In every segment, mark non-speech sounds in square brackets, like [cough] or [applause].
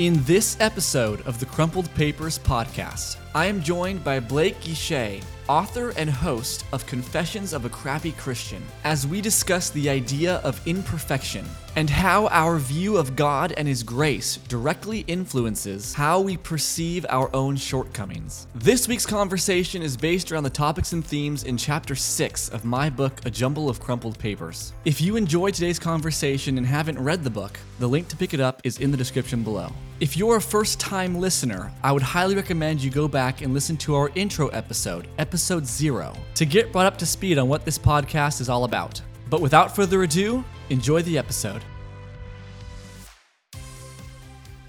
In this episode of the Crumpled Papers podcast, I am joined by Blake Guichet, author and host of Confessions of a Crappy Christian, as we discuss the idea of imperfection and how our view of God and His grace directly influences how we perceive our own shortcomings. This week's conversation is based around the topics and themes in Chapter 6 of my book, A Jumble of Crumpled Papers. If you enjoyed today's conversation and haven't read the book, the link to pick it up is in the description below. If you're a first time listener, I would highly recommend you go back and listen to our intro episode, episode zero, to get brought up to speed on what this podcast is all about. But without further ado, enjoy the episode.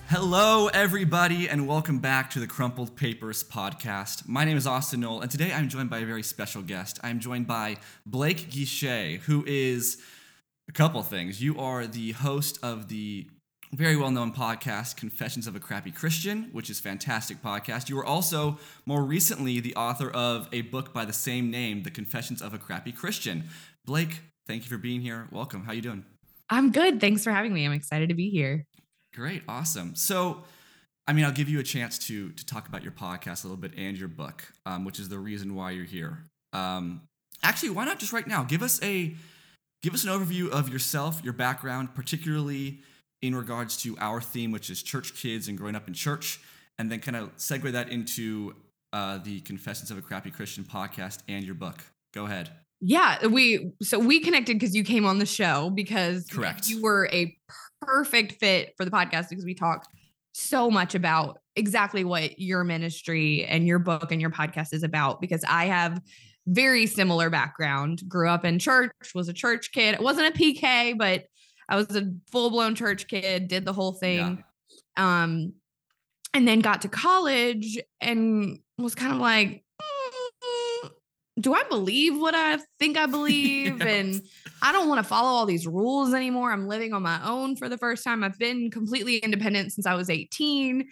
Hello, everybody, and welcome back to the Crumpled Papers podcast. My name is Austin Noll, and today I'm joined by a very special guest. I'm joined by Blake Guichet, who is a couple things. You are the host of the very well known podcast, Confessions of a Crappy Christian, which is fantastic podcast. You were also more recently the author of a book by the same name, The Confessions of a Crappy Christian. Blake, thank you for being here. Welcome. How you doing? I'm good. Thanks for having me. I'm excited to be here. Great. Awesome. So, I mean, I'll give you a chance to to talk about your podcast a little bit and your book, um, which is the reason why you're here. Um, actually, why not just right now? Give us a give us an overview of yourself, your background, particularly in regards to our theme, which is church kids and growing up in church, and then kind of segue that into uh, the Confessions of a Crappy Christian podcast and your book. Go ahead. Yeah, we so we connected because you came on the show because correct you were a perfect fit for the podcast because we talked so much about exactly what your ministry and your book and your podcast is about because I have very similar background grew up in church was a church kid it wasn't a pk but I was a full blown church kid, did the whole thing. Yeah. Um, and then got to college and was kind of like, mm, do I believe what I think I [laughs] believe? And I don't want to follow all these rules anymore. I'm living on my own for the first time. I've been completely independent since I was 18.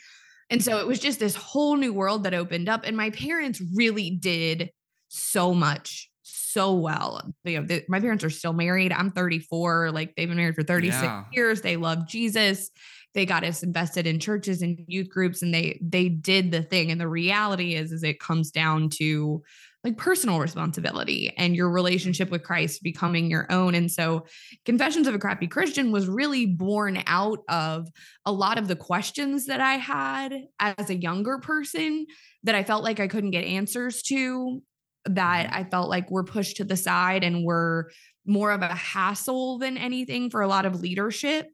And so it was just this whole new world that opened up. And my parents really did so much so well. You know, the, my parents are still married. I'm 34. Like they've been married for 36 yeah. years. They love Jesus. They got us invested in churches and youth groups, and they they did the thing. And the reality is, is it comes down to like personal responsibility and your relationship with Christ becoming your own. And so, Confessions of a Crappy Christian was really born out of a lot of the questions that I had as a younger person that I felt like I couldn't get answers to that mm-hmm. I felt like were pushed to the side and were more of a hassle than anything for a lot of leadership.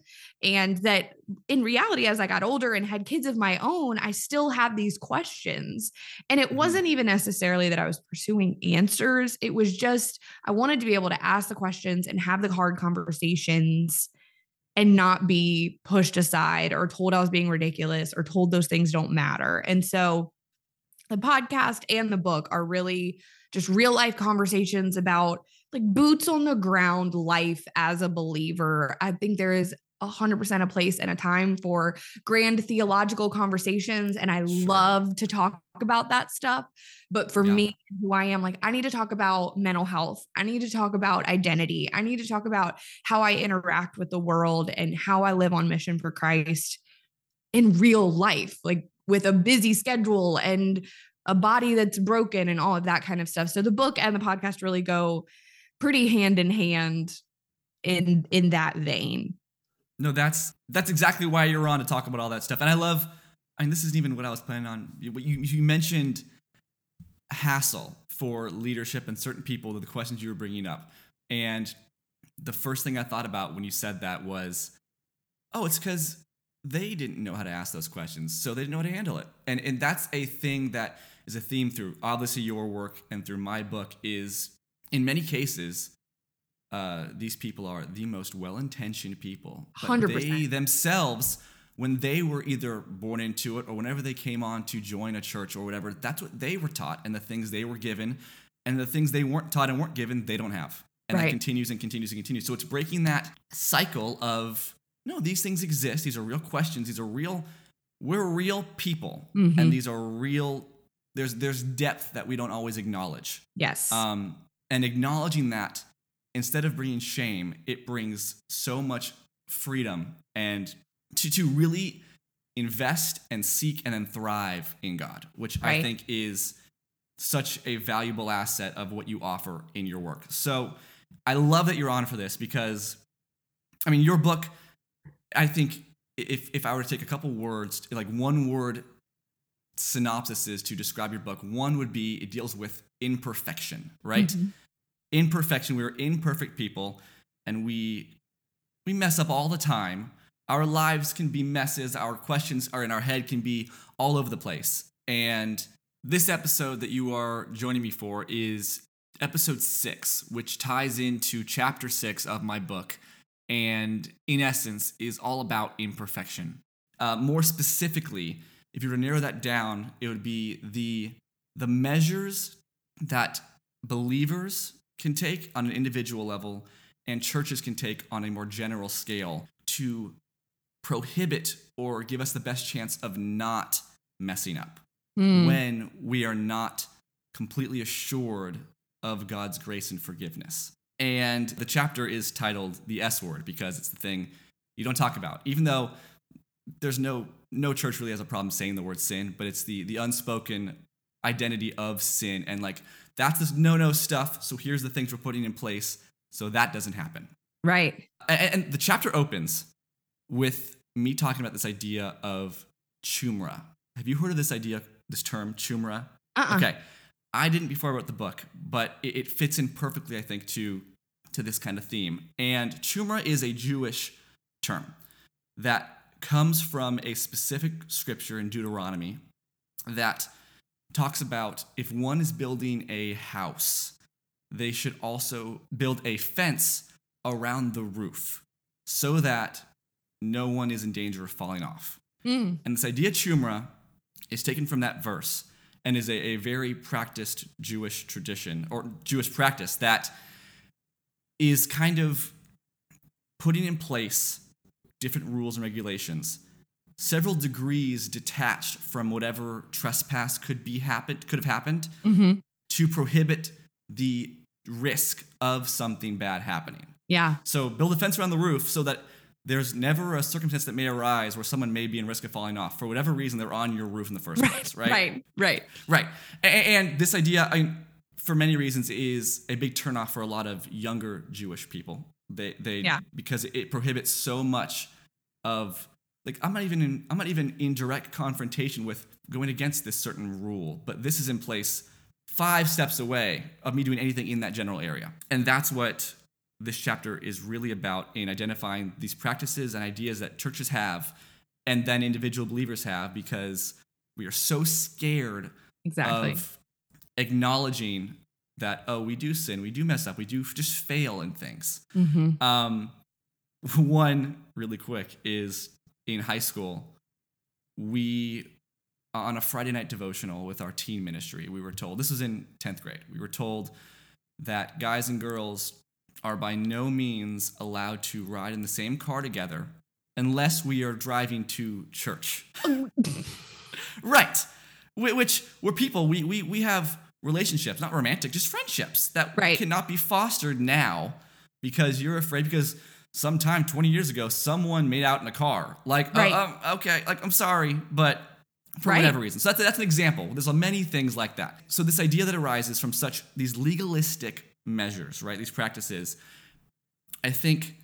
And that in reality, as I got older and had kids of my own, I still had these questions. And it mm-hmm. wasn't even necessarily that I was pursuing answers, it was just I wanted to be able to ask the questions and have the hard conversations and not be pushed aside or told I was being ridiculous or told those things don't matter. And so the podcast and the book are really just real life conversations about like boots on the ground life as a believer. I think there is 100% a place and a time for grand theological conversations and I sure. love to talk about that stuff but for yeah. me who I am like I need to talk about mental health I need to talk about identity I need to talk about how I interact with the world and how I live on mission for Christ in real life like with a busy schedule and a body that's broken and all of that kind of stuff. So the book and the podcast really go pretty hand in hand in in that vein. No, that's that's exactly why you're on to talk about all that stuff. And I love I mean this isn't even what I was planning on. You you mentioned hassle for leadership and certain people the questions you were bringing up. And the first thing I thought about when you said that was oh, it's cuz they didn't know how to ask those questions, so they didn't know how to handle it. And and that's a thing that is a theme through obviously your work and through my book is in many cases uh, these people are the most well-intentioned people but 100%. they themselves when they were either born into it or whenever they came on to join a church or whatever that's what they were taught and the things they were given and the things they weren't taught and weren't given they don't have and right. that continues and continues and continues so it's breaking that cycle of no these things exist these are real questions these are real we're real people mm-hmm. and these are real there's there's depth that we don't always acknowledge. Yes. Um, and acknowledging that instead of bringing shame, it brings so much freedom and to to really invest and seek and then thrive in God, which I think is such a valuable asset of what you offer in your work. So I love that you're on for this because, I mean, your book, I think if, if I were to take a couple words, like one word synopsises to describe your book, one would be it deals with imperfection, right? Mhm. Imperfection. We're imperfect people and we we mess up all the time. Our lives can be messes, our questions are in our head can be all over the place. And this episode that you are joining me for is episode 6, which ties into chapter 6 of my book and in essence is all about imperfection. Uh, more specifically, if you were to narrow that down, it would be the the measures that believers can take on an individual level and churches can take on a more general scale to prohibit or give us the best chance of not messing up Mm. when we are not completely assured of God's grace and forgiveness. And the chapter is titled the S word because it's the thing you don't talk about. Even though there's no no church really has a problem saying the word sin, but it's the the unspoken identity of sin and like that's this no-no stuff. So here's the things we're putting in place so that doesn't happen. Right. A- And the chapter opens with me talking about this idea of chumra. Have you heard of this idea, this term, chumra? Uh-uh. Okay. I didn't before I wrote the book, but it, it fits in perfectly, I think, to, to this kind of theme. And chumra is a Jewish term that comes from a specific scripture in Deuteronomy that talks about if one is building a house, they should also build a fence around the roof so that no one is in danger of falling off. Mm. And this idea chumra is taken from that verse and is a, a very practiced Jewish tradition or Jewish practice that is kind of putting in place different rules and regulations several degrees detached from whatever trespass could be happened could have happened hmm to prohibit the risk of something bad happening Yeah. so build a fence around the roof so that there's never a circumstance that may arise where someone may be in risk of falling off for whatever reason they're on your roof in the first place, right? Right. Right. Right. A- And, this idea, I mean, for many reasons, is a big turnoff for a lot of younger Jewish people. They, they, Yeah. because it prohibits so much of like I'm not even in, I'm not even in direct confrontation with going against this certain rule, but this is in place five steps away of me doing anything in that general area, and that's what this chapter is really about in identifying these practices and ideas that churches have and then individual believers have because we are so scared Exactly. of acknowledging that oh we do sin we do mess up we do just fail in things hmm um, [laughs] one really quick is in high school we on a friday night devotional with our teen ministry we were told this was in 10th grade we were told that guys and girls are by no means allowed to ride in the same car together unless we are driving to church. [laughs] Right. Which we're people we, we we have relationships not romantic just friendships that Right. cannot be fostered now because you're afraid because sometime 20 years ago someone made out in a car. Like uh, um, okay like i'm sorry but for Right. whatever reason. So that's, that's an example. There's many things like that. So this idea that arises from such these legalistic measures right these practices i think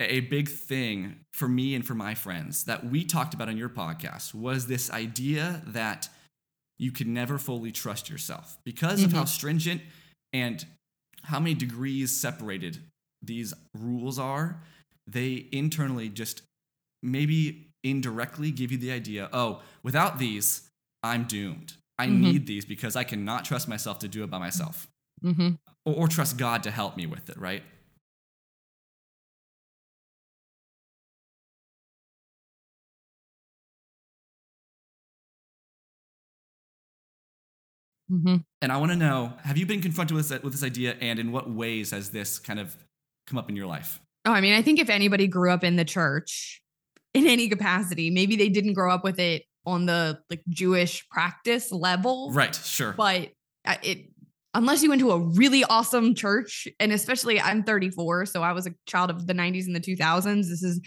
a big thing for me and for my friends that we talked about on your podcast was this idea that you can never fully trust yourself because of how stringent and how many degrees separated these rules are. They internally just maybe indirectly give you the idea oh, without these, I'm doomed. I Mhm. need these because I cannot trust myself to do it by myself hmm or, or trust God to help me with it, right? hmm And I want to know have you been confronted with, this, with this idea, and in what ways has this kind of come up in your life? Oh, I mean, I think if anybody grew up in the church in any capacity, maybe they didn't grow up with it on the like Jewish practice level. Right, sure. But it, unless you went to a really awesome church, and especially I'm 34, so I was a child of the 90s and the 2000s. This is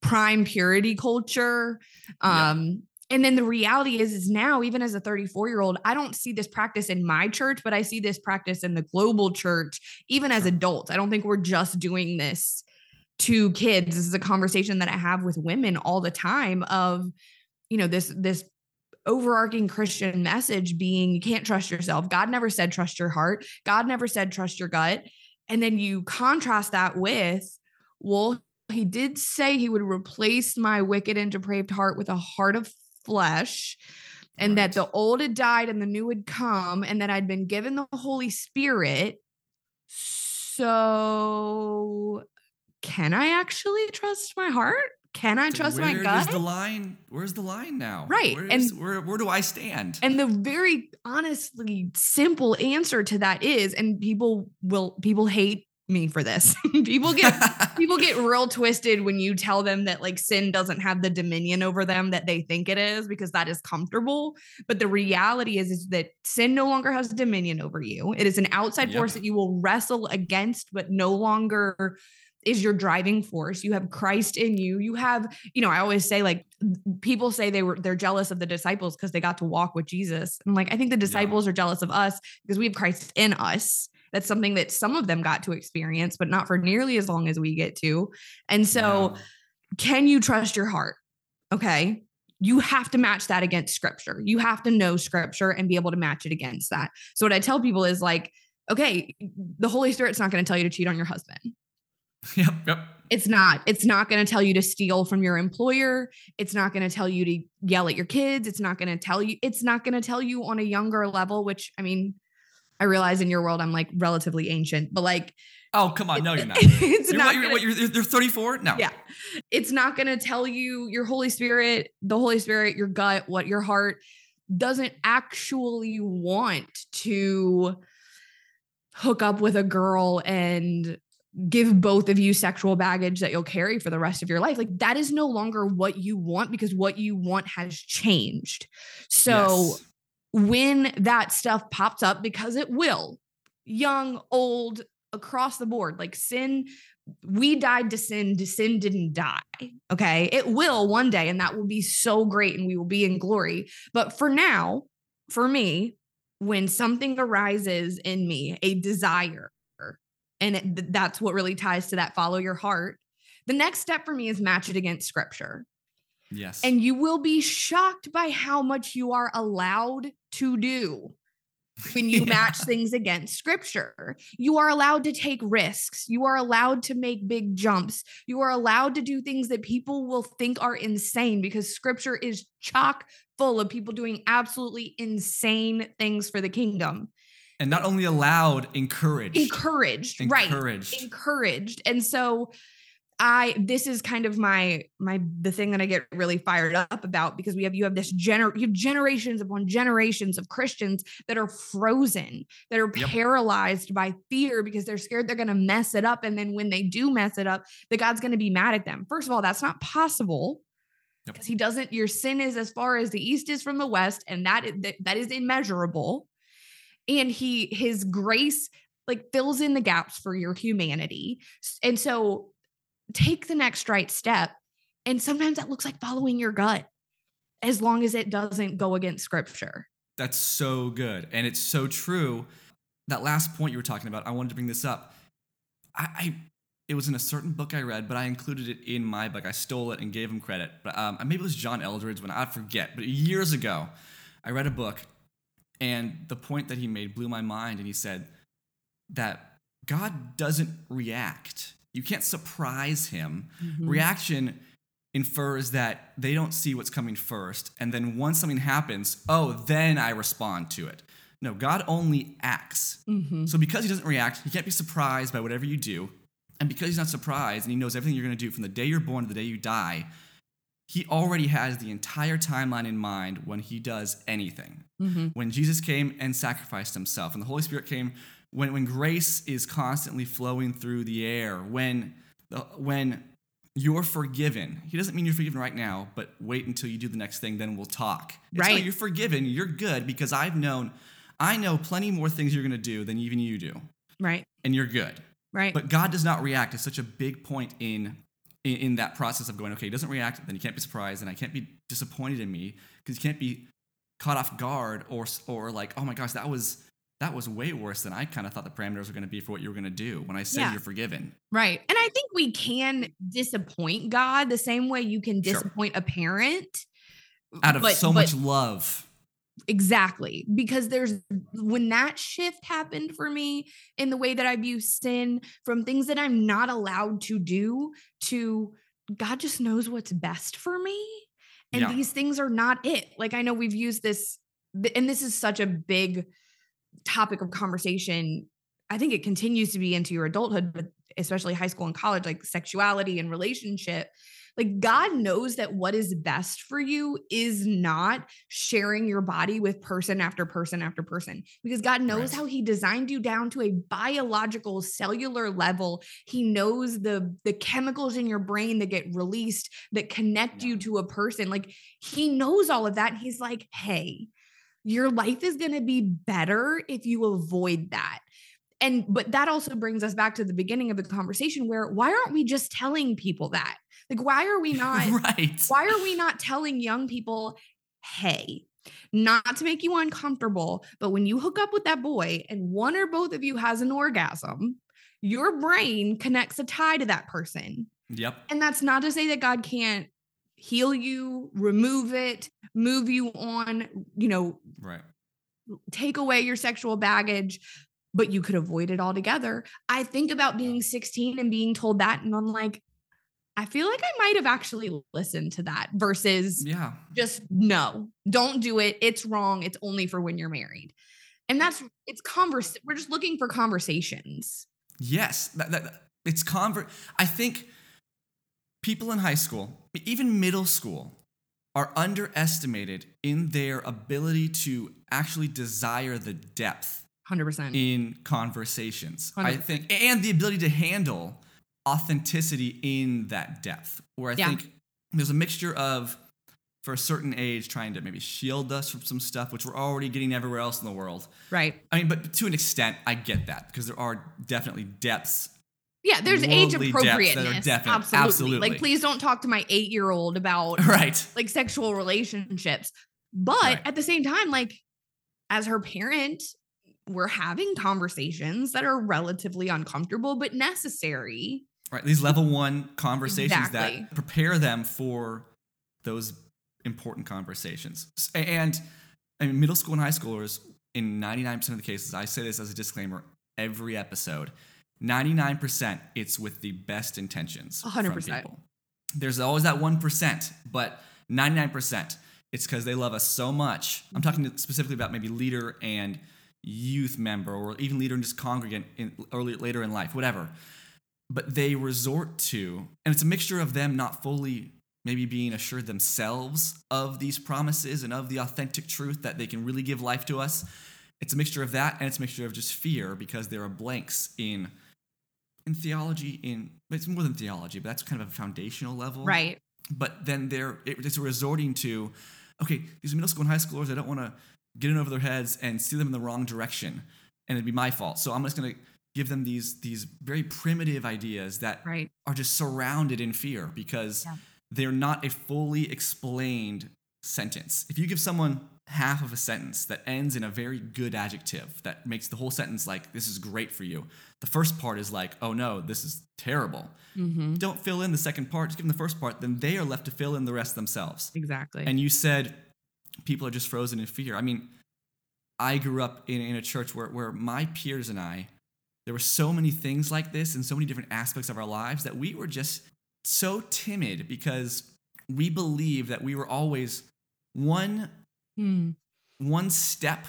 prime purity culture. Um, and then the reality is is now even as a 34 year old i don't see this practice in my church but i see this practice in the global church even as adults i don't think we're just doing this to kids this is a conversation that i have with women all the time of you know this this overarching christian message being you can't trust yourself god never said trust your heart god never said trust your gut and then you contrast that with well he did say he would replace my wicked and depraved heart with a heart of flesh and right. that the old had died and the new had come and that I'd been given the Holy Spirit. So can I actually trust my heart? Can I trust my gut? Where's the line? Where's the line now? Right. Where's, and where where do I stand? And the very honestly simple answer to that is, and people will people hate me for this. [laughs] people get [laughs] people get real twisted when you tell them that like sin doesn't have the dominion over them that they think it is because that is comfortable. But the reality is is that sin no longer has dominion over you. It is an outside yep. force that you will wrestle against, but no longer is your driving force. You have Christ in you. You have, you know, I always say like people say they were they're jealous of the disciples because they got to walk with Jesus. I'm like, I think the disciples yeah. are jealous of us because we have Christ in us that's something that some of them got to experience, but not for nearly as long as we get to. And so, can you trust your heart? Okay. You have to match that against scripture. You have to know scripture and be able to match it against that. So, what I tell people is like, okay, the Holy Spirit's not going to tell you to cheat on your husband. [laughs] Yep. Yep. It's not. It's not going to tell you to steal from your employer. It's not going to tell you to yell at your kids. It's not going to tell you. It's not going to tell you on a younger level, which I mean, I realize in your world I'm like relatively ancient, but like Oh, come on. No, you're [laughs] not. it's you're, not what, you're, gonna, what, you're, you're 34? No. Yeah. It's not going to tell you your Holy Spirit, the Holy Spirit, your gut, what your heart doesn't actually want to hook up with a girl and give both of you sexual baggage that you'll carry for the rest of your life. Like that is no longer what you want because what you want has changed. So yes when that stuff pops up because it will young old across the board like sin we died to sin to sin didn't die okay it will one day and that will be so great and we will be in glory but for now for me when something arises in me a desire and it, that's what really ties to that follow your heart the next step for me is match it against scripture Yes. And you will be shocked by how much you are allowed to do when you [laughs] yeah. match things against scripture. You are allowed to take risks. You are allowed to make big jumps. You are allowed to do things that people will think are insane because scripture is chock full of people doing absolutely insane things for the kingdom. And not only allowed, encouraged. Encouraged, encouraged. right. Encouraged. Encouraged, And so I this is kind of my my the thing that I get really fired up about because we have you have this gener you have generations upon generations of Christians that are frozen, that are yep. paralyzed by fear because they're scared they're going to mess it up and then when they do mess it up, that God's going to be mad at them. First of all, that's not possible. Because yep. he doesn't your sin is as far as the east is from the west and that that, that is immeasurable. And he his grace like fills in the gaps for your humanity. And so take the next right step. And sometimes that looks like following your gut as long as it doesn't go against scripture. That's so good. And it's so true. That last point you were talking about, I wanted to bring this up. I, I it was in a certain book I read, but I included it in my book. I stole it and gave him credit. But um, maybe it was John Eldredge when I forget. But years ago, I read a book, and the point that he made blew my mind. And he said that God doesn't react you can't surprise him. Mm-hmm. Reaction infers that they don't see what's coming first. And then once something happens, oh, then I respond to it. No, God only acts. Mm-hmm. So because he doesn't react, he can't be surprised by whatever you do. And because he's not surprised and he knows everything you're going to do from the day you're born to the day you die, he already has the entire timeline in mind when he does anything. Mm-hmm. When Jesus came and sacrificed himself, and the Holy Spirit came when, when grace is constantly flowing through the air, when, the, when you're forgiven. He doesn't mean you're forgiven right now, but wait until you do the next thing, then we'll talk. It's right. you're forgiven, you're good because I've known, I know plenty more things you're going to do than even you do. Right. And you're good. Right. But God does not react. It's such a big point in in, in that process of going, okay, he doesn't react, then you can't be surprised, and I can't be disappointed in me because you can't be caught off guard or or like, oh my gosh, that was that was way worse than I kind of thought the parameters were going to be for what you were going to do when I said Yeah. you're forgiven. Right. And I think we can disappoint God the same way you can Sure. disappoint a parent. Out of But- so but much love. Exactly. Because there's when that shift happened for me in the way that I view sin from things that I'm not allowed to do to God just knows what's best for me. And Yeah. these things are not it. Like I know we've used this, and this is such a big topic of conversation. I think it continues to be into your adulthood, but especially high school and college, like sexuality and relationship. Like God knows that what is best for you is not sharing your body with person after person after person because God knows Right. how he designed you down to a biological cellular level. He knows the the chemicals in your brain that get released that connect you to a person. Like he knows all of that. And he's like, "Hey, your life is going to be better if you avoid that." And but that also brings us back to the beginning of the conversation where why aren't we just telling people that? Like why are we [laughs] not right. why are we not telling young people, hey, not to make you uncomfortable, but when you hook up with that boy and one or both of you has an orgasm, your brain connects a tie to that person. Yep. And that's not to say that God can't heal you, remove it, move you on, you know, Right. take away your sexual baggage, but you could avoid it altogether. I think about being 16 and being told that, and I'm like, I feel like I might have actually listened to that versus Yeah. just no, don't do it. It's wrong. It's only for when you're married. And that's it's converse. We're just looking for conversations. Yes, that, that, it's convert. I think people in high school, even middle school, are underestimated in their ability to actually desire the depth 100%. in conversations. I think, and the ability to handle authenticity in that depth. Where I Yeah. think there's a mixture of, for a certain age, trying to maybe shield us from some stuff which we're already getting everywhere else in the world. right. I mean, but to an extent, I get that because there are definitely depths Yeah, there's age worldly depths are appropriateness. definite. Absolutely. Absolutely. Like, please don't talk to my eight year old about [laughs] Right. like sexual relationships. But Right. at the same time, like as her parent, we're having conversations that are relatively uncomfortable but necessary. Right. These level one conversations Exactly. that prepare them for those important conversations. And I mean, middle school and high schoolers, in 99% of the cases, I say this as a disclaimer every episode 99% it's with the best intentions. A hundred from percent. people. There's always that 1%, but 99% it's because they love us so much. I'm talking specifically about maybe leader and youth member or even leader and just congregant in early later in life, whatever. But they resort to, and it's a mixture of them not fully maybe being assured themselves of these promises and of the authentic truth that they can really give life to us. It's a mixture of that and it's a mixture of just fear because there are blanks in in theology in it's more than theology, but that's kind of a foundational level Right. but then they're it- it's resorting to okay these middle school and high schoolers i don't want to get in over their heads and steer them in the wrong direction and it'd be my fault so i'm just going to give them these these very primitive ideas that Right. are just surrounded in fear because Yeah. they're not a fully explained sentence if you give someone half of a sentence that ends in a very good adjective that makes the whole sentence like this is great for you the first part is like oh no this is terrible Mm-hmm. don't fill in the second part, just give them the first part, then they are left to fill in the rest themselves. Exactly. And you said people are just frozen in fear. I mean, I grew up in, in a church where, where my peers and I, there were so many things like this and so many different aspects of our lives that we were just so timid because we believed that we were always one Hmm. one step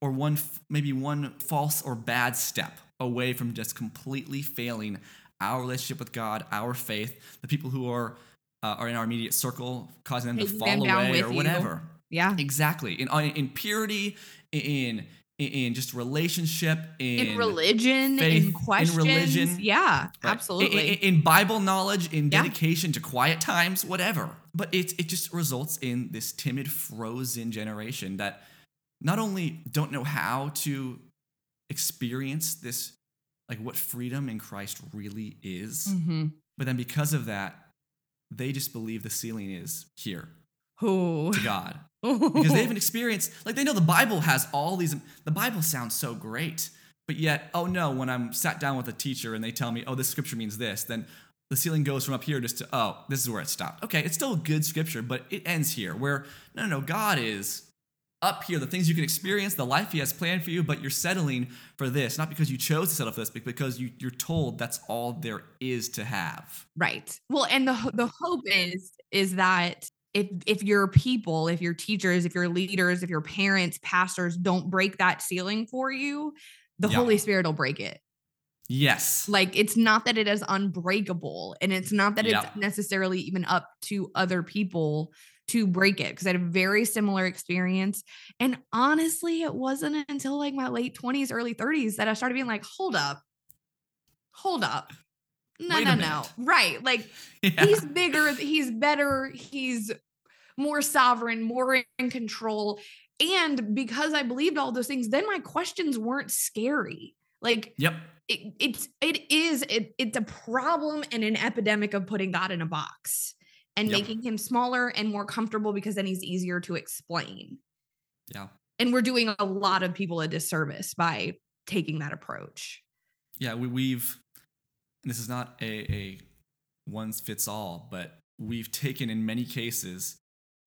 or one maybe one false or bad step away from just completely failing our relationship with God, our faith, the people who are uh, are in our immediate circle, causing them to fall them away or you. whatever. Yeah. Exactly. In in purity, in in, in just relationship, in, In, religion, faith, in in religion. Yeah, Right. absolutely. In, in- Bible knowledge, in Yeah. dedication to quiet times, whatever. But it, it just results in this timid, frozen generation that not only don't know how to experience this, like what freedom in Christ really is, Mhm. But then because of that, they just believe the ceiling is here Who? to God. Because they haven't [laughs] experienced, like they know the Bible has all these, the Bible sounds so great. But yet, oh no, when I'm sat down with a teacher and they tell me, oh, this scripture means this, then the ceiling goes from up here just to, oh, this is where it stopped. Okay, it's still a good scripture, but it ends here. Where, no, no, no, God is up here, the things you can experience, the life He has planned for you, but you're settling for this, not because you chose to settle for this, but because you, you're told that's all there is to have. Right. Well, and the the hope is is that if if your people, if your teachers, if your leaders, if your parents, pastors don't break that ceiling for you, the Yeah. Holy Spirit will break it. Yes. Like it's not that it is unbreakable and it's not that Yep. it's necessarily even up to other people to break it because I had a very similar experience. And honestly, it wasn't until like my late 20s, early 30s that I started being like, hold up, hold up. No, no, no. Right. Like [laughs] Yeah. he's bigger, he's better, he's more sovereign, more in control. And because I believed all those things, then my questions weren't scary. Like Yep. it, it's it is it, it's a problem and an epidemic of putting God in a box and Yep. making him smaller and more comfortable because then he's easier to explain. Yeah. And we're doing a lot of people a disservice by taking that approach. Yeah, we, we've this is not a, a one fits all, but we've taken in many cases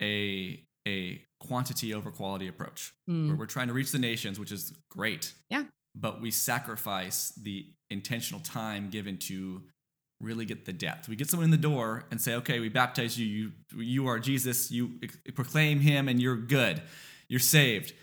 a a quantity over quality approach Mm. where we're trying to reach the nations, which is great. Yeah. But we sacrifice the intentional time given to really get the depth. We get someone in the door and say, "Okay, we baptize you. You you are Jesus. You proclaim Him, and you're good. You're saved."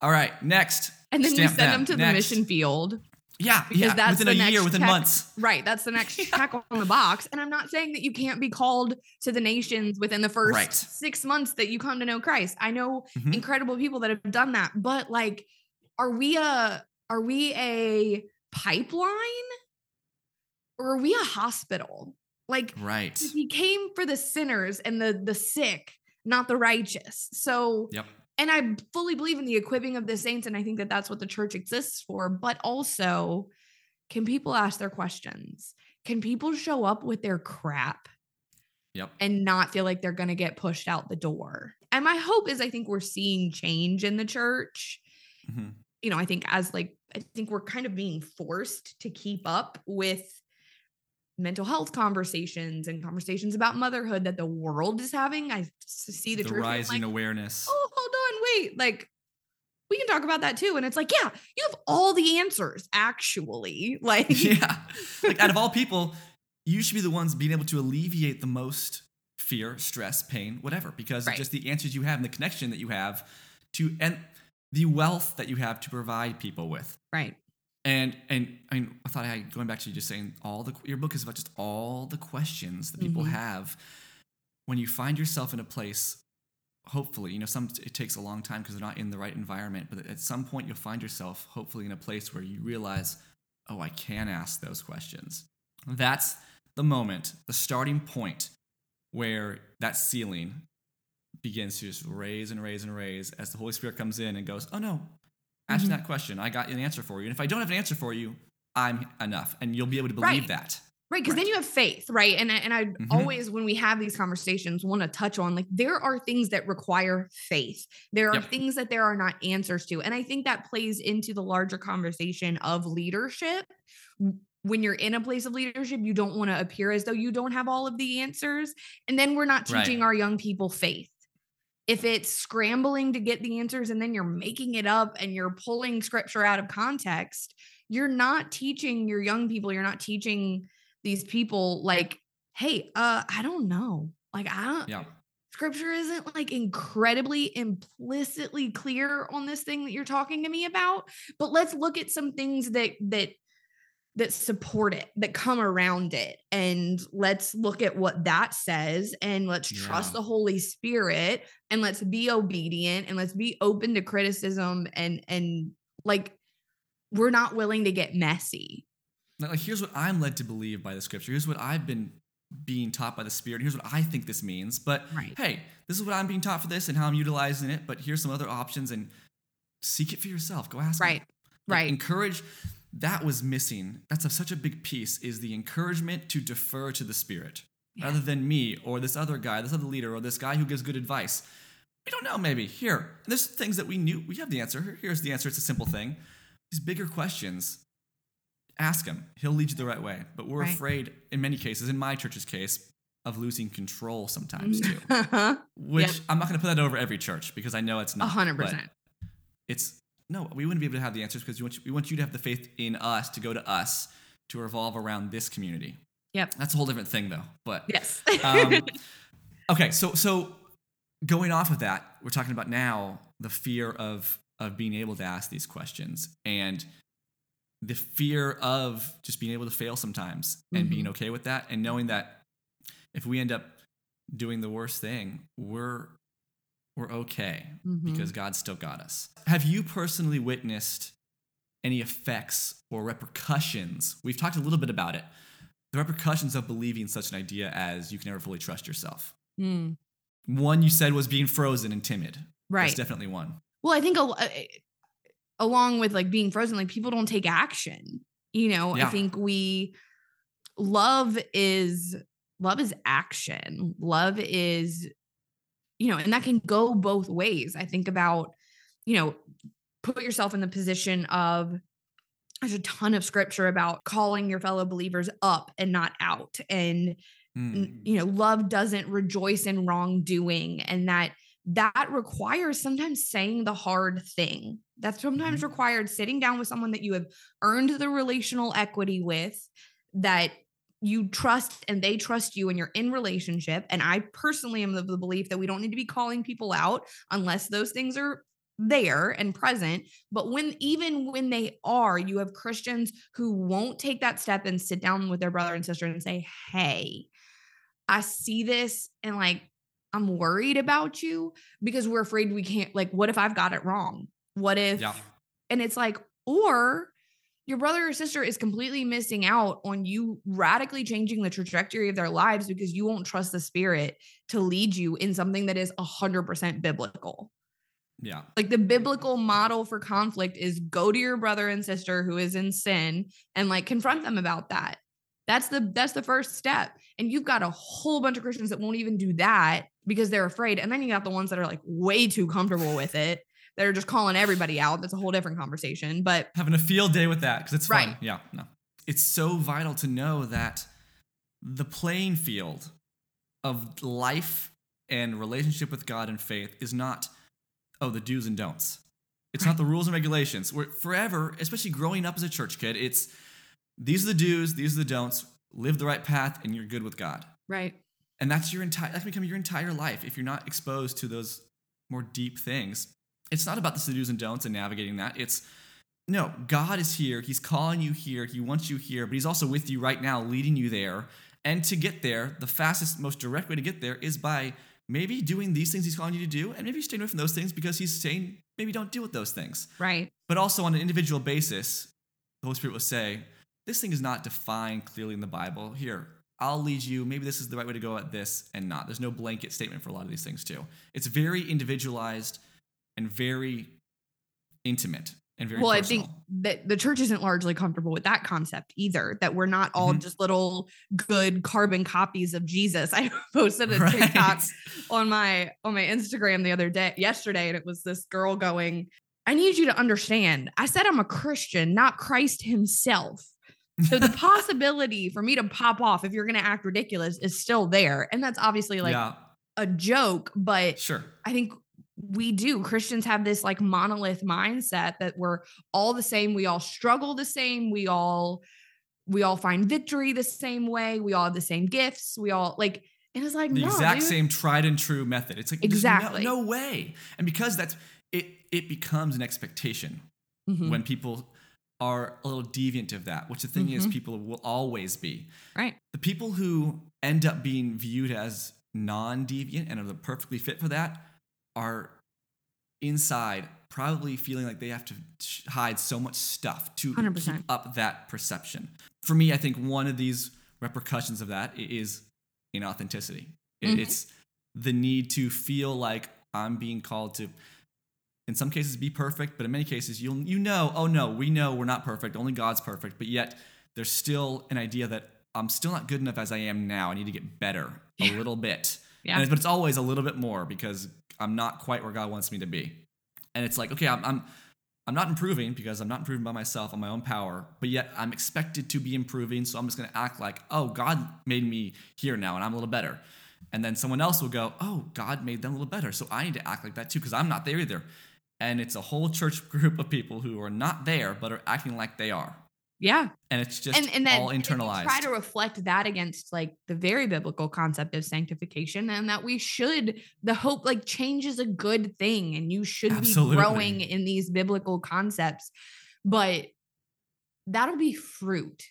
All right, next. And then Stamp you send them to the mission field. Yeah, because yeah. that's within a year, within check. months. Right. That's the next [laughs] check on the box. And I'm not saying that you can't be called to the nations within the first Right. six months that you come to know Christ. I know Mhm. incredible people that have done that, but like, are we a are we a pipeline or are we a hospital? Like Right. he came for the sinners and the the sick, not the righteous. So Yep. And I fully believe in the equipping of the saints, and I think that that's what the church exists for. But also, can people ask their questions? Can people show up with their crap Yep. and not feel like they're going to get pushed out the door? And my hope is, I think we're seeing change in the church. Mhm. You know, I think as like, I think we're kind of being forced to keep up with mental health conversations and conversations about motherhood that the world is having. I see the, The rising like, awareness. oh, hold on, wait. Like, we can talk about that too. And it's like, yeah, you have all the answers, actually. [laughs] Like, [laughs] yeah. Like out of all people, you should be the ones being able to alleviate the most fear, stress, pain, whatever, because Right. just the answers you have and the connection that you have to and the wealth that you have to provide people with. right. And and I, mean, I thought I had going back to you just saying all the your book is about just all the questions that people Mhm. have when you find yourself in a place. Hopefully, you know, some it takes a long time because they're not in the right environment. But at some point, you'll find yourself hopefully in a place where you realize, oh, I can ask those questions. That's the moment, the starting point, where that ceiling begins to just raise and raise and raise as the Holy Spirit comes in and goes, oh no, ask Mhm. that question. I got an answer for you. And if I don't have an answer for you, I'm enough. And you'll be able to believe Right. that. Right. Because then you have faith, right? And I, and I Mhm. always, when we have these conversations, want to touch on like there are things that require faith. There are Yep. things that there are not answers to. And I think that plays into the larger conversation of leadership. When you're in a place of leadership, you don't want to appear as though you don't have all of the answers. And then we're not Right. teaching our young people faith. If it's scrambling to get the answers and then you're making it up and you're pulling scripture out of context, you're not teaching your young people, you're not teaching these people like, hey, uh, I don't know. Like, I don't Yeah. scripture isn't like incredibly implicitly clear on this thing that you're talking to me about. But let's look at some things that that that support it, that come around it. And let's look at what that says and let's trust the Holy Spirit and let's be obedient and let's be open to criticism and and like we're not willing to get messy. Like, here's what I'm led to believe by the scripture. Here's what I've been being taught by the Spirit. Here's what I think this means. But Right. hey, this is what I'm being taught for this and how I'm utilizing it. But here's some other options and seek it for yourself. Go ask. Right. Like, Right. encourage that was missing. That's a, such a big piece is the encouragement to defer to the Spirit Yeah. rather than me or this other guy, this other leader, or this guy who gives good advice. We don't know, maybe. Here, there's things that we knew. We have the answer. Here's the answer. It's a simple thing. These bigger questions, ask him. He'll lead you the right way. But we're Right. afraid, in many cases, in my church's case, of losing control sometimes too. A [laughs] Which Yep. I'm not going to put that over every church because I know it's not. hundred but percent. It's no, we wouldn't be able to have the answers because we want, you, we want you to have the faith in us to go to us to revolve around this community. Yep. That's a whole different thing though. But Yes. um, [laughs] okay, so so going off of that, we're talking about now the fear of of being able to ask these questions and the fear of just being able to fail sometimes and being okay with that and knowing that if we end up doing the worst thing, we're we're okay Mhm. because God still got us. Have you personally witnessed any effects or repercussions? We've talked a little bit about it. The repercussions of believing such an idea as you can never fully trust yourself. Mm, One you said was being frozen and timid. right. That's definitely one. Well, I think al- uh, along with like being frozen, like people don't take action. You know, I think we love is love is action. Love is, you know, and that can go both ways. I think about, you know, put yourself in the position of there's a ton of scripture about calling your fellow believers up and not out and Mm. you know love doesn't rejoice in wrongdoing and that that requires sometimes saying the hard thing. That sometimes Mhm. required sitting down with someone that you have earned the relational equity with that you trust and they trust you and you're in relationship. And i personally am of the belief that we don't need to be calling people out unless those things are there and present. But when even when they are you have christians who won't take that step and sit down with their brother and sister and say hey I see this and like I'm worried about you because we're afraid we can't like what if I've got it wrong? What if Yeah. and it's like or your brother or sister is completely missing out on you radically changing the trajectory of their lives because you won't trust the spirit to lead you in something that is 100% biblical. Yeah. Like the biblical model for conflict is go to your brother and sister who is in sin and like confront them about that. That's the that's the first step. And you've got a whole bunch of Christians that won't even do that because they're afraid. And then you got the ones that are like way too comfortable with it. That are just calling everybody out. That's a whole different conversation. But Having a field day with that because it's fun. Right. Yeah. No. It's so vital to know that the playing field of life and relationship with God and faith is not, oh, the do's and don'ts. It's not the rules and regulations. We're forever, especially growing up as a church kid, it's these are the do's, these are the don'ts. Live the right path, and you're good with God. right. And that's your entire that's become your entire life if you're not exposed to those more deep things. It's not about the to do's and don'ts and navigating that. It's no, God is here. He's calling you here. He wants you here, but he's also with you right now, leading you there. And to get there, the fastest, most direct way to get there is by maybe doing these things he's calling you to do, and maybe staying away from those things because he's saying maybe don't deal with those things. Right. But also on an individual basis, the Holy Spirit will say, This thing is not defined clearly in the Bible. Here, I'll lead you. Maybe this is the right way to go at this and not. There's no blanket statement for a lot of these things, too. It's very individualized and very intimate and very well, personal. I think that the church isn't largely comfortable with that concept either, that we're not all Mhm. just little good carbon copies of Jesus. [laughs] I posted a Right. TikTok on my on my Instagram the other day, yesterday, and it was this girl going, I need you to understand. I said I'm a Christian, not Christ himself. So the possibility for me to pop off if you're gonna act ridiculous is still there. And that's obviously like yeah, a joke, but sure. I think we do. Christians have this like monolith mindset that we're all the same. We all struggle the same. We all we all find victory the same way. We all have the same gifts. We all like and it's like The no, exact dude. same tried and true method. It's like there's no- Exactly. no, way. And because that's it, it becomes an expectation. Mhm. when people are a little deviant of that, which the thing is, Mhm. people will always be. right. The people who end up being viewed as non deviant and are perfectly fit for that are inside probably feeling like they have to hide so much stuff to 100%. keep up that perception. For me, I think one of these repercussions of that is is inauthenticity. It- Mhm. It's the need to feel like I'm being called to in some cases be perfect, but in many cases you'll you know, oh no, we know we're not perfect. Only God's perfect. But yet there's still an idea that I'm still not good enough as I am now. I need to get better a Yeah. little bit. Yeah. And- but it's always a little bit more because I'm not quite where God wants me to be. And it's like, okay, I'm I'm I'm not improving because I'm not improving by myself on my own power, but yet I'm expected to be improving. So I'm just going to act like, oh, God made me here now and I'm a little better. And then someone else will go, oh, God made them a little better. So I need to act like that too because I'm not there either. And it's a whole church [laughs] group of people who are not there but are acting like they are. Yeah. And it's just and and then all internalized. Try to reflect that against like the very biblical concept of sanctification, and that we should the hope like change is a good thing, and you should Absolutely. be growing in these biblical concepts, but that'll be fruit,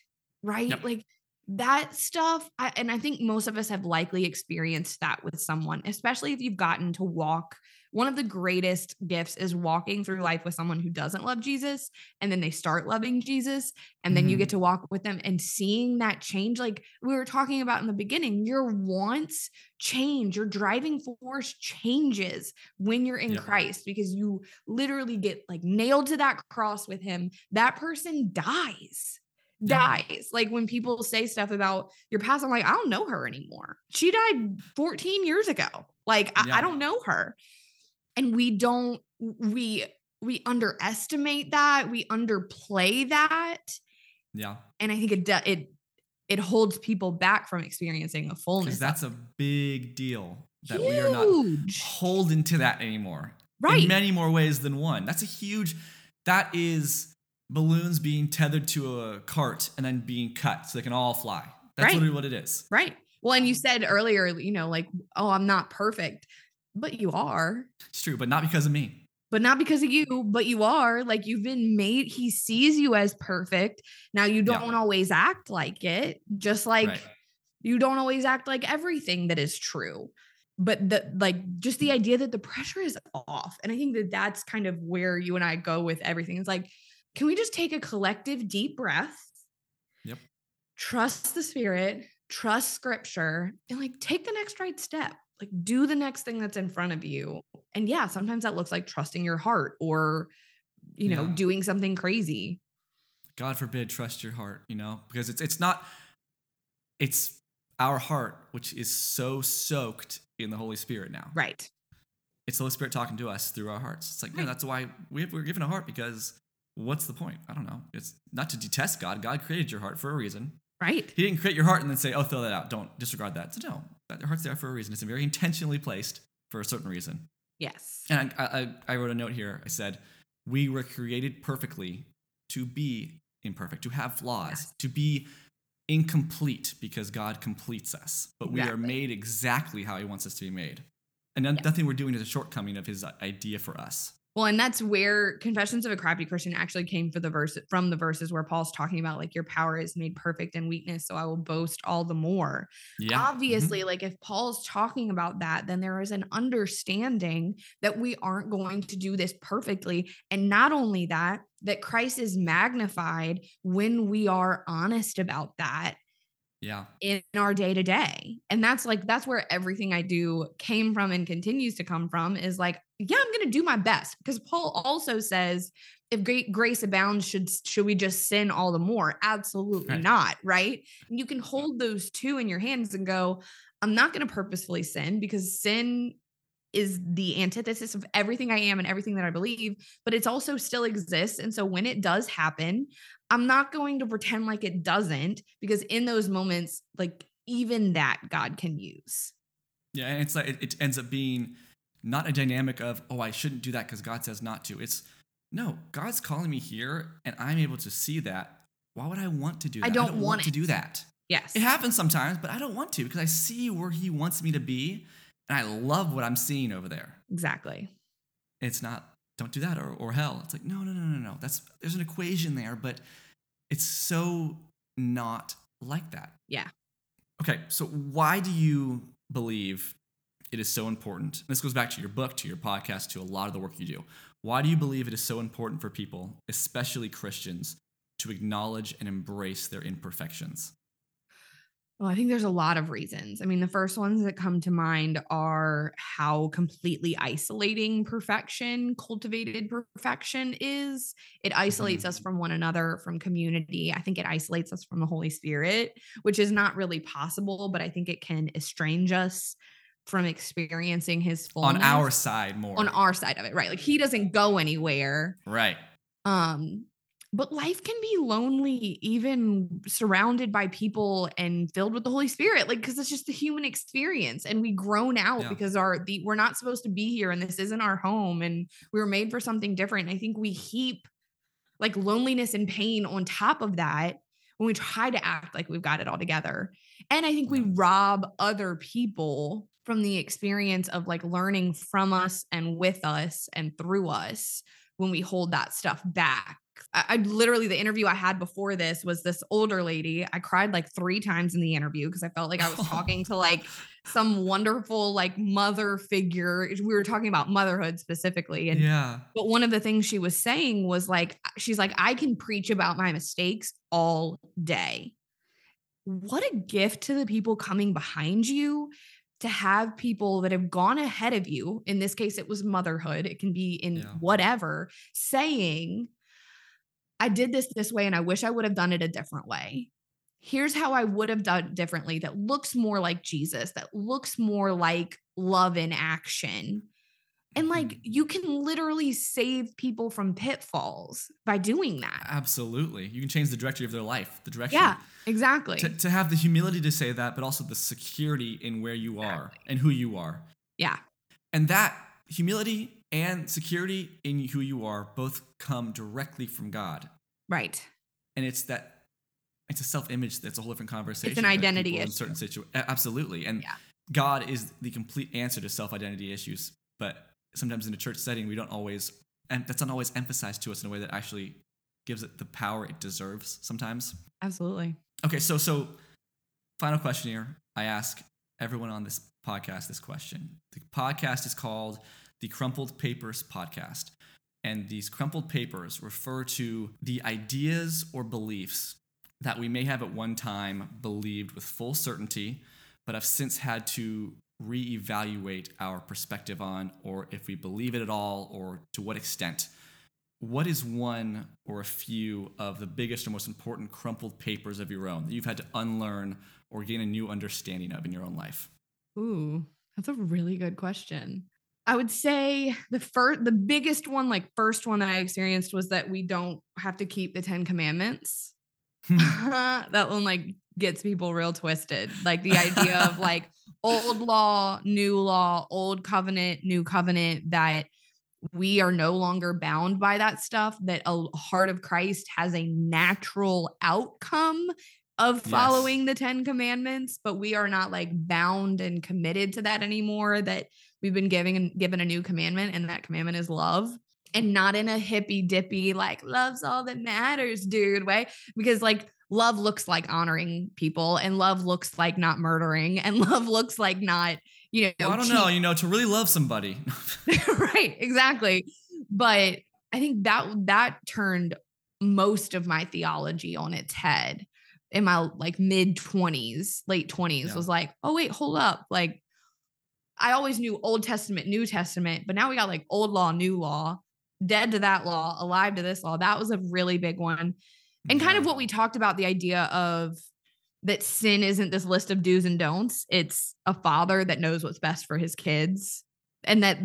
right? Yep. Like that stuff, I, and I think most of us have likely experienced that with someone, especially if you've gotten to walk. One of the greatest gifts is walking through life with someone who doesn't love Jesus and then they start loving Jesus and then you Mhm. get to walk with them and seeing that change like we were talking about in the beginning your wants change your driving force changes when you're in Yep. Christ because you literally get like nailed to that cross with him that person dies Yeah. dies like when people say stuff about your past I'm like I don't know her anymore she died 14 years ago like I, Yeah. I don't know her and we don't we we underestimate that we underplay that yeah. and i think it it it holds people back from experiencing a fullness that's a big deal that we are not huge holden to that anymore. right in many more ways than one. That's a huge. That is balloons being tethered to a cart and then being cut so they can all fly. That's Right. literally what it is. right well and you um, said earlier you know like oh i'm not perfect but you are. It's true, but not because of me. but not because of you but you are. Like you've been made he sees you as perfect. Now you don't always act like it just like right. you don't always act like everything that is true. But the like just the idea that the pressure is off and i think that that's kind of where you and i go with everything. It's like can we just take a collective deep breath? Yep. trust the spirit trust scripture and like take the next right step like do the next thing that's in front of you and yeah sometimes that looks like trusting your heart or you know Yeah. doing something crazy God forbid, trust your heart. You know, because it's it's not. It's our heart, which is so soaked in the Holy Spirit now. right It's the Holy Spirit talking to us through our hearts. It's like, no, that's why we have, we're given a heart because what's the point? I don't know. It's not to detest God. God created your heart for a reason. right He didn't create your heart and then say, "Oh, throw that out. Don't disregard that." So no, that your heart's there for a reason. It's very intentionally placed for a certain reason. yes And I, I, I wrote a note here. I said, "We were created perfectly to be imperfect, to have flaws, Yes. to be incomplete because God completes us. But we are made exactly how He wants us to be made, and Yeah. nothing we're doing is a shortcoming of His idea for us." Well, and that's where Confessions of a Crappy Christian actually came for the verse from the verses where Paul's talking about like your power is made perfect in weakness, so I will boast all the more. Yeah, mhm. Obviously, like if Paul's talking about that, then there is an understanding that we aren't going to do this perfectly. And not only that, that Christ is magnified when we are honest about that yeah, in our day to day. And that's like, that's where everything I do came from and continues to come from is like, yeah, I'm going to do my best. Because Paul also says, if great grace abounds, should should we just sin all the more? Absolutely Right. not, right? And you can hold those two in your hands and go, I'm not going to purposefully sin because sin is the antithesis of everything I am and everything that I believe, but it's also still exists. And so when it does happen, I'm not going to pretend like it doesn't because in those moments, like even that God can use. Yeah, and it's like it, it ends up being not a dynamic of oh I shouldn't do that because God says not to. It's no, God's calling me here, and I'm able to see that. Why would I want to do that? I don't want to do that. Yes. It happens sometimes, but I don't want to because I see where He wants me to be, and I love what I'm seeing over there. Exactly. It's not don't do that or, or hell. It's like no, no, no, no, no. That's there's an equation there, but it's so not like that. Yeah. Okay, so why do you believe it is so important? This goes back to your book, to your podcast, to a lot of the work you do. Why do you believe it is so important for people, especially Christians, to acknowledge and embrace their imperfections? Well, I think there's a lot of reasons. I mean, the first ones that come to mind are how completely isolating perfection, cultivated perfection is. It isolates us Mhm. from one another, from community. I think it isolates us from the Holy Spirit, which is not really possible, but I think it can estrange us from experiencing his fullness On our side more. on our side of it, right? Like he doesn't go anywhere. right. Um, but life can be lonely, even surrounded by people and filled with the Holy Spirit, like because it's just the human experience, and we groan out Yeah. because our the we're not supposed to be here, and this isn't our home, and we were made for something different. I think we heap like loneliness and pain on top of that when we try to act like we've got it all together. And I think we rob other people from the experience of like learning from us and with us and through us when we hold that stuff back. I, I literally, the interview I had before this was this older lady. I cried like three times in the interview because I felt like I was [laughs] talking to like some wonderful like mother figure. We were talking about motherhood specifically. And yeah. but one of the things she was saying was like, she's like, I can preach about my mistakes all day. What a gift to the people coming behind you to have people that have gone ahead of you. In this case, it was motherhood, it can be in Yeah. whatever, saying, I did this this way and I wish I would have done it a different way. Here's how I would have done it differently that looks more like Jesus, that looks more like love in action. And like Mhm. you can literally save people from pitfalls by doing that. Absolutely. You can change the directory of their life, the direction. Yeah, exactly. To, to have the humility to say that, but also the security in where you are and who you are. yeah. And that humility and security in who you are both come directly from God. Right. And it's that it's a self-image that's a whole different conversation. It's an identity people in certain situ- absolutely. And Yeah. God is the complete answer to self-identity issues. But sometimes in a church setting, we don't always and that's not always emphasized to us in a way that actually gives it the power it deserves sometimes. Absolutely. Okay, so so final question here. I ask everyone on this podcast this question. The podcast is called the Crumpled Papers Podcast. And these crumpled papers refer to the ideas or beliefs that we may have at one time believed with full certainty, but have since had to reevaluate our perspective on, or if we believe it at all, or to what extent. What is one or a few of the biggest or most important crumpled papers of your own that you've had to unlearn or gain a new understanding of in your own life? Ooh, that's a really good question. I would say the first, the biggest one, like first one that I experienced was that we don't have to keep the Ten Commandments. Hmm. [laughs] that one like gets people real twisted. Like the [laughs] idea of like old law, new law, old covenant, new covenant, that we are no longer bound by that stuff, that a heart of Christ has a natural outcome of Yes. following the 10 commandments, but we are not like bound and committed to that anymore. That we've been giving given a new commandment, and that commandment is love. And not in a hippy dippy, like love's all that matters, dude, way. Because like love looks like honoring people, and love looks like not murdering, and [laughs] love looks like not, you know, Well, I don't know, you know, to really love somebody. [laughs] right, exactly. But I think that that turned most of my theology on its head in my like mid 20s, late 20s Yeah. was like, "Oh wait, hold up." Like I always knew Old Testament, New Testament, but now we got like old law, new law, dead to that law, alive to this law. That was a really big one. And kind of what we talked about the idea of that sin isn't this list of do's and don'ts. It's a father that knows what's best for his kids and that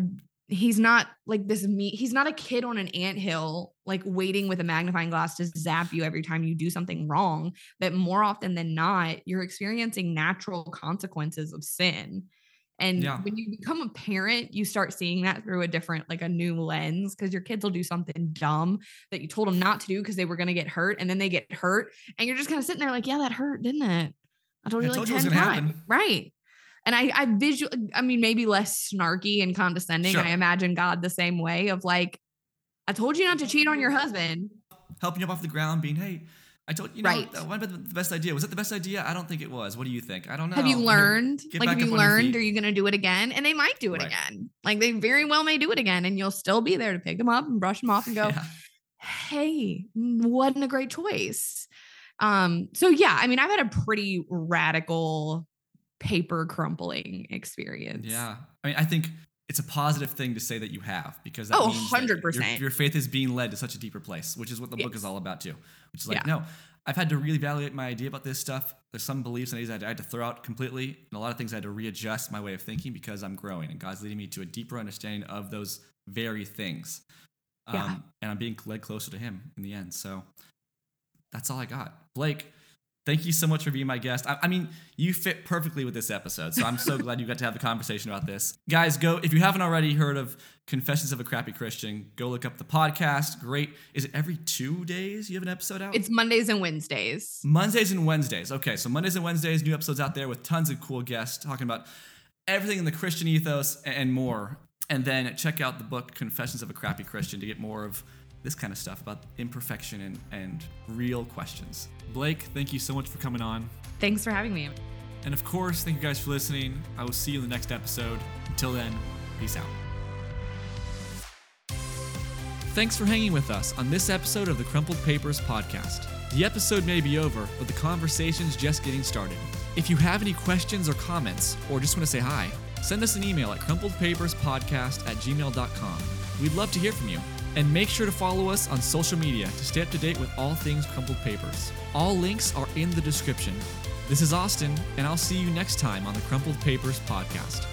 he's not like this me he's not a kid on an anthill like waiting with a magnifying glass to zap you every time you do something wrong that more often than not you're experiencing natural consequences of sin and Yeah. when you become a parent you start seeing that through a different like a new lens because your kids will do something dumb that you told them not to do because they were going to get hurt and then they get hurt and you're just kind of sitting there like yeah that hurt didn't it i told I you like told 10 was gonna times happen. right and I, I visual, I mean, maybe less snarky and condescending. Sure. I imagine God the same way of like, I told you not to cheat on your husband. Helping you up off the ground, being, hey, I told you know, Right. that might have been the best idea. Was that the best idea? I don't think it was. What do you think? I don't know. Have you learned? get like, have you up on your learned? Are you going to do it again? And they might do it Right. again. Like, they very well may do it again, and you'll still be there to pick them up and brush them off and [laughs] go, Yeah. hey, wasn't a great choice. Um, so yeah, I mean, I've had a pretty radical paper crumpling experience. Yeah. I mean, I think it's a positive thing to say that you have because that Oh, means 100%. Your, your faith is being led to such a deeper place, which is what the book is all about too. Which is like, Yeah. no, I've had to reevaluate my idea about this stuff. There's some beliefs and ideas I had- I had to throw out completely, and a lot of things I had to readjust my way of thinking because I'm growing and God's leading me to a deeper understanding of those very things. Um, Yeah. And I'm being led closer to Him in the end. So that's all I got. Blake, thank you so much for being my guest. I, I mean, you fit perfectly with this episode, so I'm so [laughs] glad you got to have the conversation about this. Guys, go if you haven't already heard of Confessions of a Crappy Christian, go look up the podcast. Great. Is it every two days you have an episode out? It's Mondays and Wednesdays. Mondays and Wednesdays. Okay, so Mondays and Wednesdays, new episodes out there with tons of cool guests talking about everything in the Christian ethos and more. And then check out the book Confessions of a Crappy Christian to get more of this kind of stuff about imperfection and, and real questions. Blake, thank you so much for coming on. Thanks for having me. And of course, thank you guys for listening. I will see you in the next episode. Until then, peace out. Thanks for hanging with us on this episode of the Crumpled Papers podcast. The episode may be over, but the conversation's just getting started. If you have any questions or comments, or just want to say hi, send us an email at crumpledpaperspodcast at gmail.com. We'd love to hear from you. And make sure to follow us on social media to stay up to date with all things Crumpled Papers. All links are in the description. This is Austin, and I'll see you next time on the Crumpled Papers podcast.